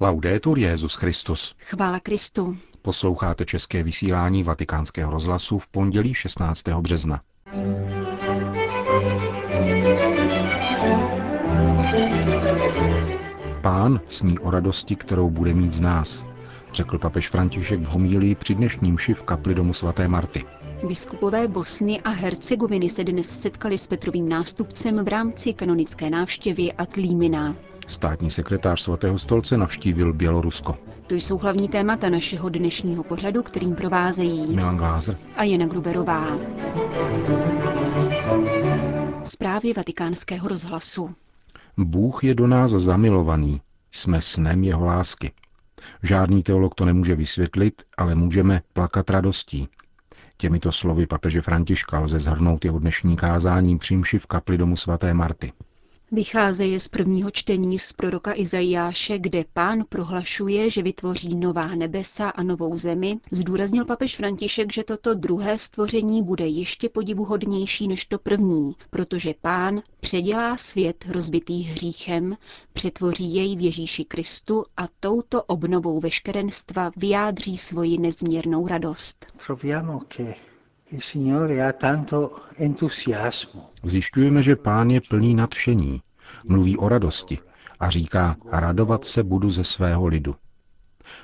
Laudetur Jezus Christus. Chvála Kristu. Posloucháte české vysílání Vatikánského rozhlasu v pondělí 16. března. Pán sní o radosti, kterou bude mít z nás, řekl papež František v homílii při dnešním ši v kapli domu svaté Marty. Biskupové Bosny a Hercegoviny se dnes setkali s Petrovým nástupcem v rámci kanonické návštěvy Atlímina. Státní sekretář svatého stolce navštívil Bělorusko. To jsou hlavní témata našeho dnešního pořadu, kterým provázejí Milan Glázer a Jana Gruberová. Zprávy vatikánského rozhlasu. Bůh je do nás zamilovaný. Jsme snem jeho lásky. Žádný teolog to nemůže vysvětlit, ale můžeme plakat radostí. Těmito slovy papeže Františka lze zhrnout jeho dnešní kázání přímši v kapli domu svaté Marty. Vycházeje z prvního čtení z proroka Izajáše, kde pán prohlašuje, že vytvoří nová nebesa a novou zemi, zdůraznil papež František, že toto druhé stvoření bude ještě podivuhodnější než to první, protože pán předělá svět rozbitý hříchem, přetvoří jej v Ježíši Kristu a touto obnovou veškerenstva vyjádří svoji nezměrnou radost. Zjišťujeme, že pán je plný nadšení, mluví o radosti a říká, radovat se budu ze svého lidu.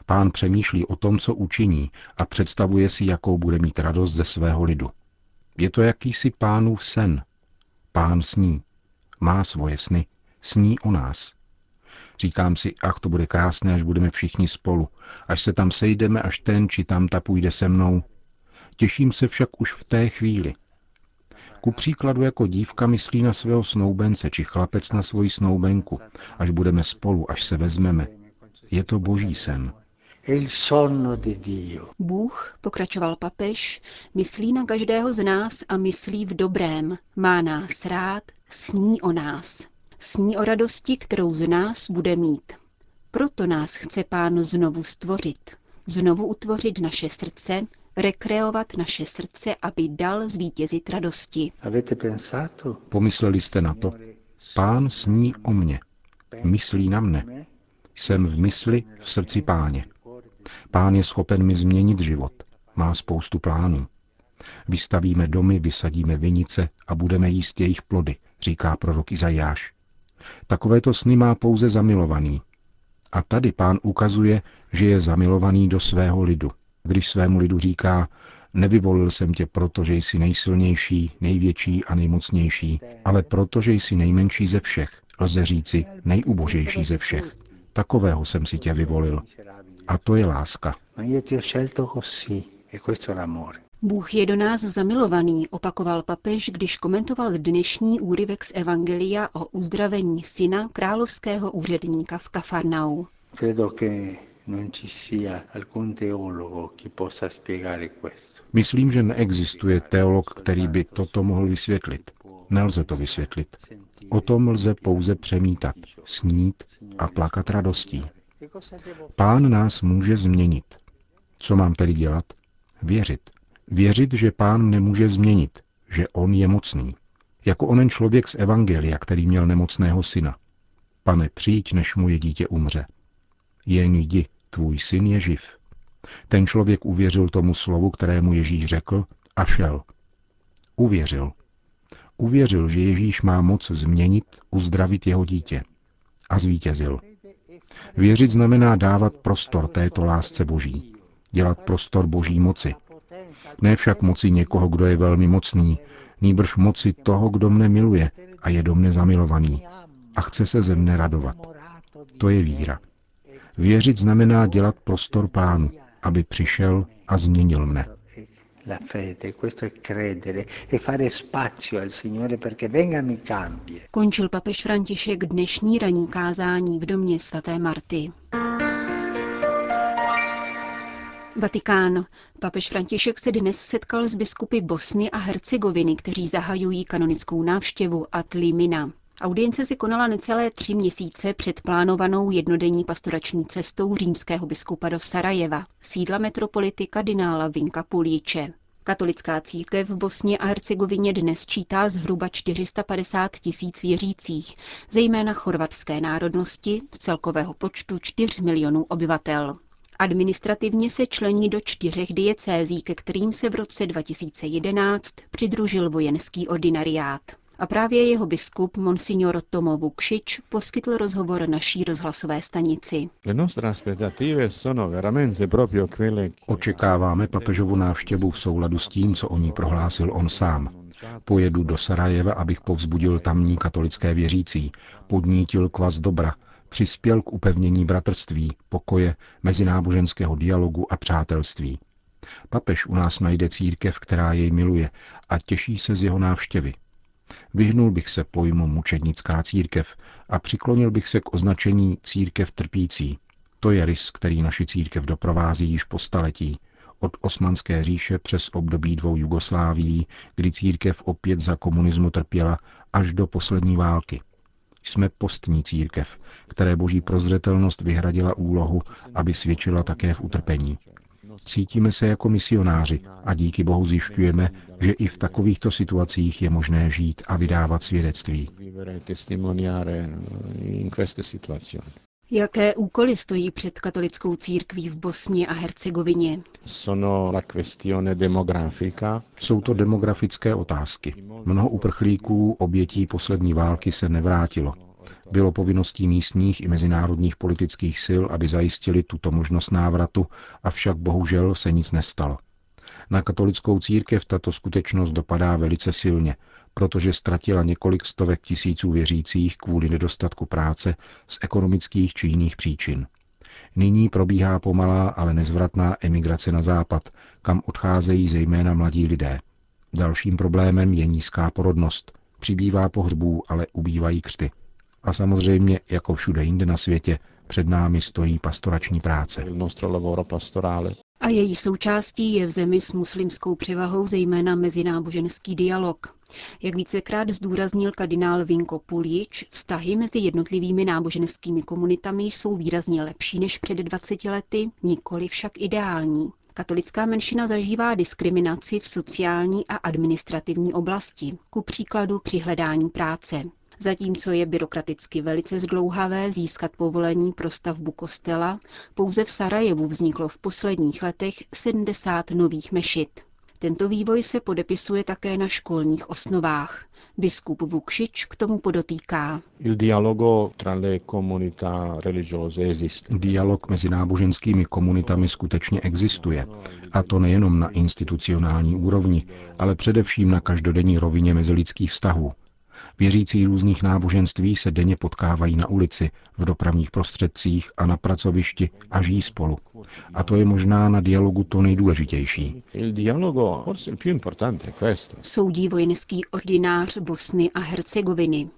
Pán přemýšlí o tom, co učiní a představuje si, jakou bude mít radost ze svého lidu. Je to jakýsi pánův sen. Pán sní. Má svoje sny. Sní o nás. Říkám si, ach, to bude krásné, až budeme všichni spolu. Až se tam sejdeme, až ten či tamta půjde se mnou. Těším se však už v té chvíli. Ku příkladu jako dívka myslí na svého snoubence či chlapec na svoji snoubenku, až budeme spolu, až se vezmeme. Je to boží sen. Bůh, pokračoval papež, myslí na každého z nás a myslí v dobrém. Má nás rád, sní o nás. Sní o radosti, kterou z nás bude mít. Proto nás chce pán znovu stvořit. Znovu utvořit naše srdce, rekreovat naše srdce, aby dal zvítězit radosti. Pomysleli jste na to? Pán sní o mně. Myslí na mne. Jsem v mysli, v srdci páně. Pán je schopen mi změnit život. Má spoustu plánů. Vystavíme domy, vysadíme vinice a budeme jíst jejich plody, říká prorok Izajáš. Takovéto sny má pouze zamilovaný. A tady pán ukazuje, že je zamilovaný do svého lidu – když svému lidu říká, nevyvolil jsem tě proto, že jsi nejsilnější, největší a nejmocnější, ale proto, že jsi nejmenší ze všech, lze říci nejubožejší ze všech. Takového jsem si tě vyvolil. A to je láska. Bůh je do nás zamilovaný, opakoval papež, když komentoval dnešní úryvek z Evangelia o uzdravení syna královského úředníka v Kafarnau. Myslím, že neexistuje teolog, který by toto mohl vysvětlit. Nelze to vysvětlit. O tom lze pouze přemítat, snít a plakat radostí. Pán nás může změnit. Co mám tedy dělat? Věřit. Věřit, že pán nemůže změnit, že on je mocný. Jako onen člověk z Evangelia, který měl nemocného syna. Pane, přijď, než mu je dítě umře. Jen jdi, tvůj syn je živ. Ten člověk uvěřil tomu slovu, kterému Ježíš řekl a šel. Uvěřil. Uvěřil, že Ježíš má moc změnit, uzdravit jeho dítě. A zvítězil. Věřit znamená dávat prostor této lásce Boží. Dělat prostor Boží moci. Ne však moci někoho, kdo je velmi mocný, nýbrž moci toho, kdo mne miluje a je do mne zamilovaný a chce se ze mne radovat. To je víra. Věřit znamená dělat prostor pánu, aby přišel a změnil mne. Končil papež František dnešní ranní kázání v domě svaté Marty. Vatikán. Papež František se dnes setkal s biskupy Bosny a Hercegoviny, kteří zahajují kanonickou návštěvu Atlimina. Audience se konala necelé tři měsíce před plánovanou jednodenní pastorační cestou římského biskupa do Sarajeva, sídla metropolity kardinála Vinka Pulíče. Katolická církev v Bosně a Hercegovině dnes čítá zhruba 450 tisíc věřících, zejména chorvatské národnosti z celkového počtu 4 milionů obyvatel. Administrativně se člení do čtyřech diecézí, ke kterým se v roce 2011 přidružil vojenský ordinariát. A právě jeho biskup Monsignor Tomo Vukšič poskytl rozhovor naší rozhlasové stanici. Očekáváme papežovu návštěvu v souladu s tím, co o ní prohlásil on sám. Pojedu do Sarajeva, abych povzbudil tamní katolické věřící, podnítil kvas dobra, přispěl k upevnění bratrství, pokoje, mezináboženského dialogu a přátelství. Papež u nás najde církev, která jej miluje a těší se z jeho návštěvy. Vyhnul bych se pojmu mučednická církev a přiklonil bych se k označení církev trpící. To je rys, který naši církev doprovází již po staletí, od osmanské říše přes období dvou Jugoslávií, kdy církev opět za komunismu trpěla, až do poslední války. Jsme postní církev, které boží prozřetelnost vyhradila úlohu, aby svědčila také v utrpení. Cítíme se jako misionáři a díky Bohu zjišťujeme, že i v takovýchto situacích je možné žít a vydávat svědectví. Jaké úkoly stojí před katolickou církví v Bosně a Hercegovině? Jsou to demografické otázky. Mnoho uprchlíků, obětí poslední války se nevrátilo. Bylo povinností místních i mezinárodních politických sil, aby zajistili tuto možnost návratu, avšak bohužel se nic nestalo. Na katolickou církev tato skutečnost dopadá velice silně, protože ztratila několik stovek tisíců věřících kvůli nedostatku práce z ekonomických či jiných příčin. Nyní probíhá pomalá, ale nezvratná emigrace na západ, kam odcházejí zejména mladí lidé. Dalším problémem je nízká porodnost. Přibývá pohřbů, ale ubývají křty. A samozřejmě, jako všude jinde na světě, před námi stojí pastorační práce. A její součástí je v zemi s muslimskou převahou zejména mezináboženský dialog. Jak vícekrát zdůraznil kardinál Vinko Puljič, vztahy mezi jednotlivými náboženskými komunitami jsou výrazně lepší než před 20 lety, nikoli však ideální. Katolická menšina zažívá diskriminaci v sociální a administrativní oblasti, ku příkladu při hledání práce. Zatímco je byrokraticky velice zdlouhavé získat povolení pro stavbu kostela, pouze v Sarajevu vzniklo v posledních letech 70 nových mešit. Tento vývoj se podepisuje také na školních osnovách. Biskup Vukšič k tomu podotýká. Dialog mezi náboženskými komunitami skutečně existuje. A to nejenom na institucionální úrovni, ale především na každodenní rovině mezilidských vztahů. Věřící různých náboženství se denně potkávají na ulici, v dopravních prostředcích a na pracovišti a žijí spolu. A to je možná na dialogu to nejdůležitější. Soudí vojenský ordinář Bosny a Hercegoviny.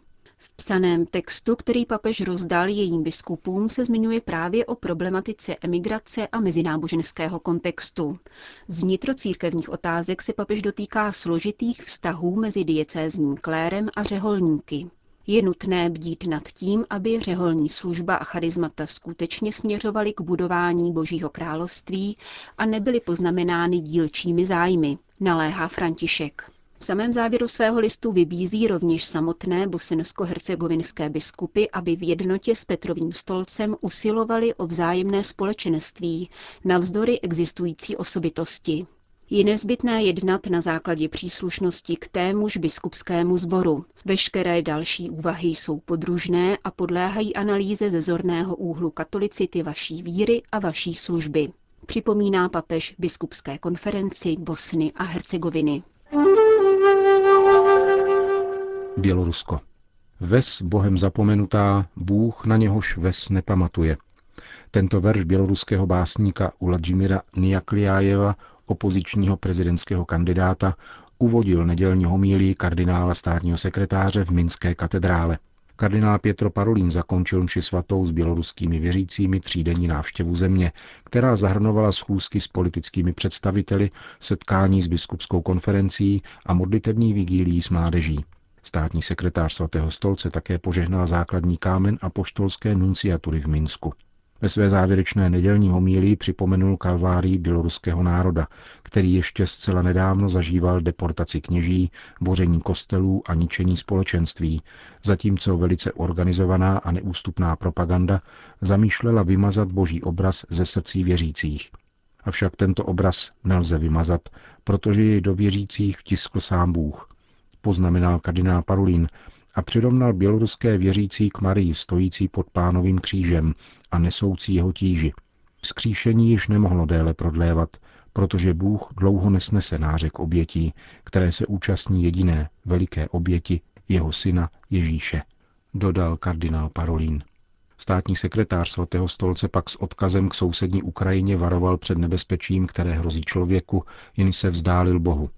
Psaném textu, který papež rozdal jejím biskupům, se zmiňuje právě o problematice emigrace a mezináboženského kontextu. Z vnitrocírkevních otázek se papež dotýká složitých vztahů mezi diecézním klérem a řeholníky. Je nutné bdít nad tím, aby řeholní služba a charizmata skutečně směřovaly k budování Božího království a nebyly poznamenány dílčími zájmy, naléhá František. V samém závěru svého listu vybízí rovněž samotné bosensko-hercegovinské biskupy, aby v jednotě s Petrovým stolcem usilovali o vzájemné společenství, navzdory existující osobitosti. Je nezbytné jednat na základě příslušnosti k témuž biskupskému sboru. Veškeré další úvahy jsou podružné a podléhají analýze ze zorného úhlu katolicity vaší víry a vaší služby. Připomíná papež biskupské konferenci Bosny a Hercegoviny. Bělorusko. Ves Bohem zapomenutá, Bůh na něhož ves nepamatuje. Tento verš běloruského básníka Uladžimira Nijakliájeva, opozičního prezidentského kandidáta, uvodil nedělní homílii kardinála státního sekretáře v Minské katedrále. Kardinál Pietro Parolin zakončil mši svatou s běloruskými věřícími třídenní návštěvu země, která zahrnovala schůzky s politickými představiteli, setkání s biskupskou konferencí a modlitební vigílií s mládeží. Státní sekretář svatého stolce také požehnal základní kámen a poštolské nunciatury v Minsku. Ve své závěrečné nedělní homílii připomenul kalvárii běloruského národa, který ještě zcela nedávno zažíval deportaci kněží, boření kostelů a ničení společenství, zatímco velice organizovaná a neústupná propaganda zamýšlela vymazat boží obraz ze srdcí věřících. Avšak tento obraz nelze vymazat, protože jej do věřících vtiskl sám Bůh, poznamenal kardinál Parulín a přirovnal běloruské věřící k Marii stojící pod pánovým křížem a nesoucí jeho tíži. Skříšení již nemohlo déle prodlévat, protože Bůh dlouho nesnese nářek obětí, které se účastní jediné veliké oběti jeho syna Ježíše, dodal kardinál Parolín. Státní sekretář svatého stolce pak s odkazem k sousední Ukrajině varoval před nebezpečím, které hrozí člověku, jen se vzdálil Bohu.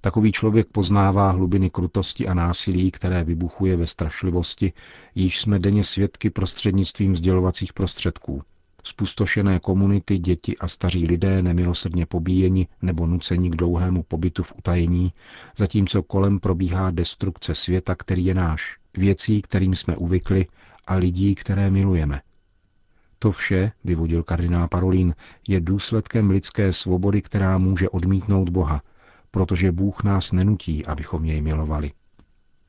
Takový člověk poznává hlubiny krutosti a násilí, které vybuchuje ve strašlivosti, již jsme denně svědky prostřednictvím sdělovacích prostředků. Spustošené komunity, děti a staří lidé nemilosrdně pobíjeni nebo nuceni k dlouhému pobytu v utajení, zatímco kolem probíhá destrukce světa, který je náš, věcí, kterým jsme uvykli a lidí, které milujeme. To vše, vyvodil kardinál Parolín, je důsledkem lidské svobody, která může odmítnout Boha, protože Bůh nás nenutí, abychom jej milovali.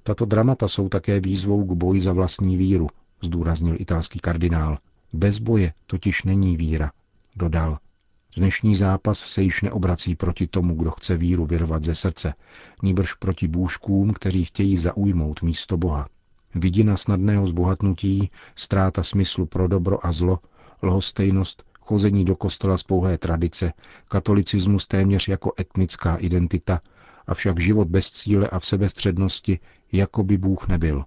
Tato dramata jsou také výzvou k boji za vlastní víru, zdůraznil italský kardinál. Bez boje totiž není víra, dodal. Dnešní zápas se již neobrací proti tomu, kdo chce víru vyrvat ze srdce, níbrž proti bůžkům, kteří chtějí zaujmout místo Boha. Vidina snadného zbohatnutí, ztráta smyslu pro dobro a zlo, lhostejnost, chození do kostela z pouhé tradice, katolicismus téměř jako etnická identita, avšak život bez cíle a v sebestřednosti, jako by Bůh nebyl.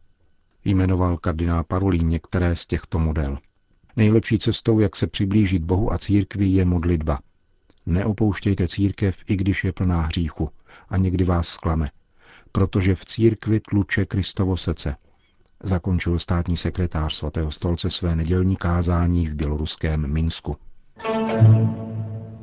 Jmenoval kardinál Parolín některé z těchto model. Nejlepší cestou, jak se přiblížit Bohu a církvi, je modlitba. Neopouštějte církev, i když je plná hříchu a někdy vás zklame, protože v církvi tluče Kristovo srdce. Zakončil státní sekretář svatého stolce své nedělní kázání v běloruském Minsku.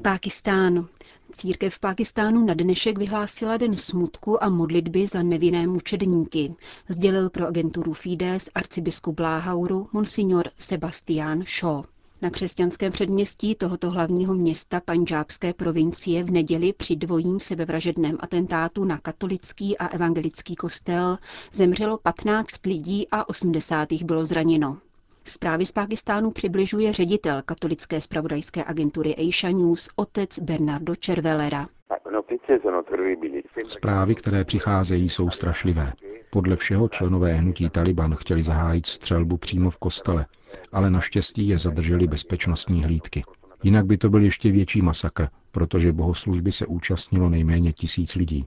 Pákistán. Církev v Pákistánu na dnešek vyhlásila den smutku a modlitby za nevinné mučedníky, sdělil pro agenturu Fides arcibiskup Láhauru monsignor Sebastian Shaw. Na křesťanském předměstí tohoto hlavního města panžábské provincie v neděli při dvojím sebevražedném atentátu na katolický a evangelický kostel zemřelo 15 lidí a 80 bylo zraněno. Zprávy z Pákistánu přibližuje ředitel katolické spravodajské agentury Asia News otec Bernardo Cervelera. Zprávy, které přicházejí, jsou strašlivé. Podle všeho členové hnutí Taliban chtěli zahájit střelbu přímo v kostele, ale naštěstí je zadrželi bezpečnostní hlídky. Jinak by to byl ještě větší masakr, protože bohoslužby se účastnilo nejméně tisíc lidí.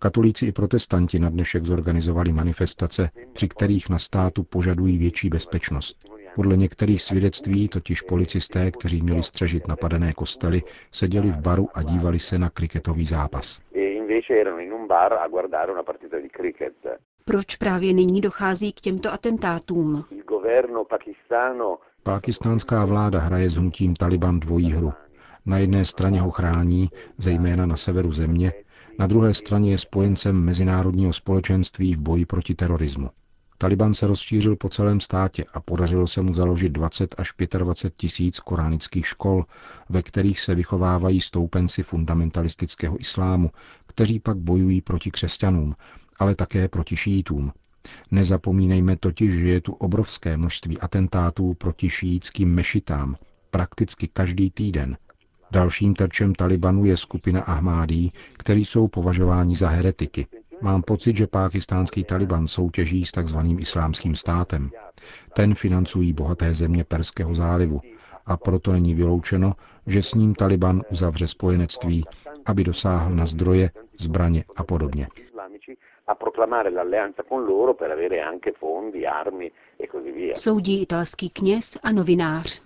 Katolíci i protestanti na dnešek zorganizovali manifestace, při kterých na státu požadují větší bezpečnost. Podle některých svědectví totiž policisté, kteří měli střežit napadené kostely, seděli v baru a dívali se na kriketový zápas. Proč právě nyní dochází k těmto atentátům? Pákistánská vláda hraje s hnutím Taliban dvojí hru. Na jedné straně ho chrání, zejména na severu země, na druhé straně je spojencem mezinárodního společenství v boji proti terorismu. Taliban se rozšířil po celém státě a podařilo se mu založit 20 až 25 tisíc koránických škol, ve kterých se vychovávají stoupenci fundamentalistického islámu, kteří pak bojují proti křesťanům, ale také proti šítům. Nezapomínejme totiž, že je tu obrovské množství atentátů proti šítským mešitám, prakticky každý týden, Dalším terčem Talibanu je skupina Ahmádí, kteří jsou považováni za heretiky. Mám pocit, že pákistánský Taliban soutěží s tzv. islámským státem. Ten financují bohaté země Perského zálivu a proto není vyloučeno, že s ním Taliban uzavře spojenectví, aby dosáhl na zdroje, zbraně a podobně. a proclamare l'alleanza con loro per avere anche fondi, armi e così via. Soudí italský kněz a novinář.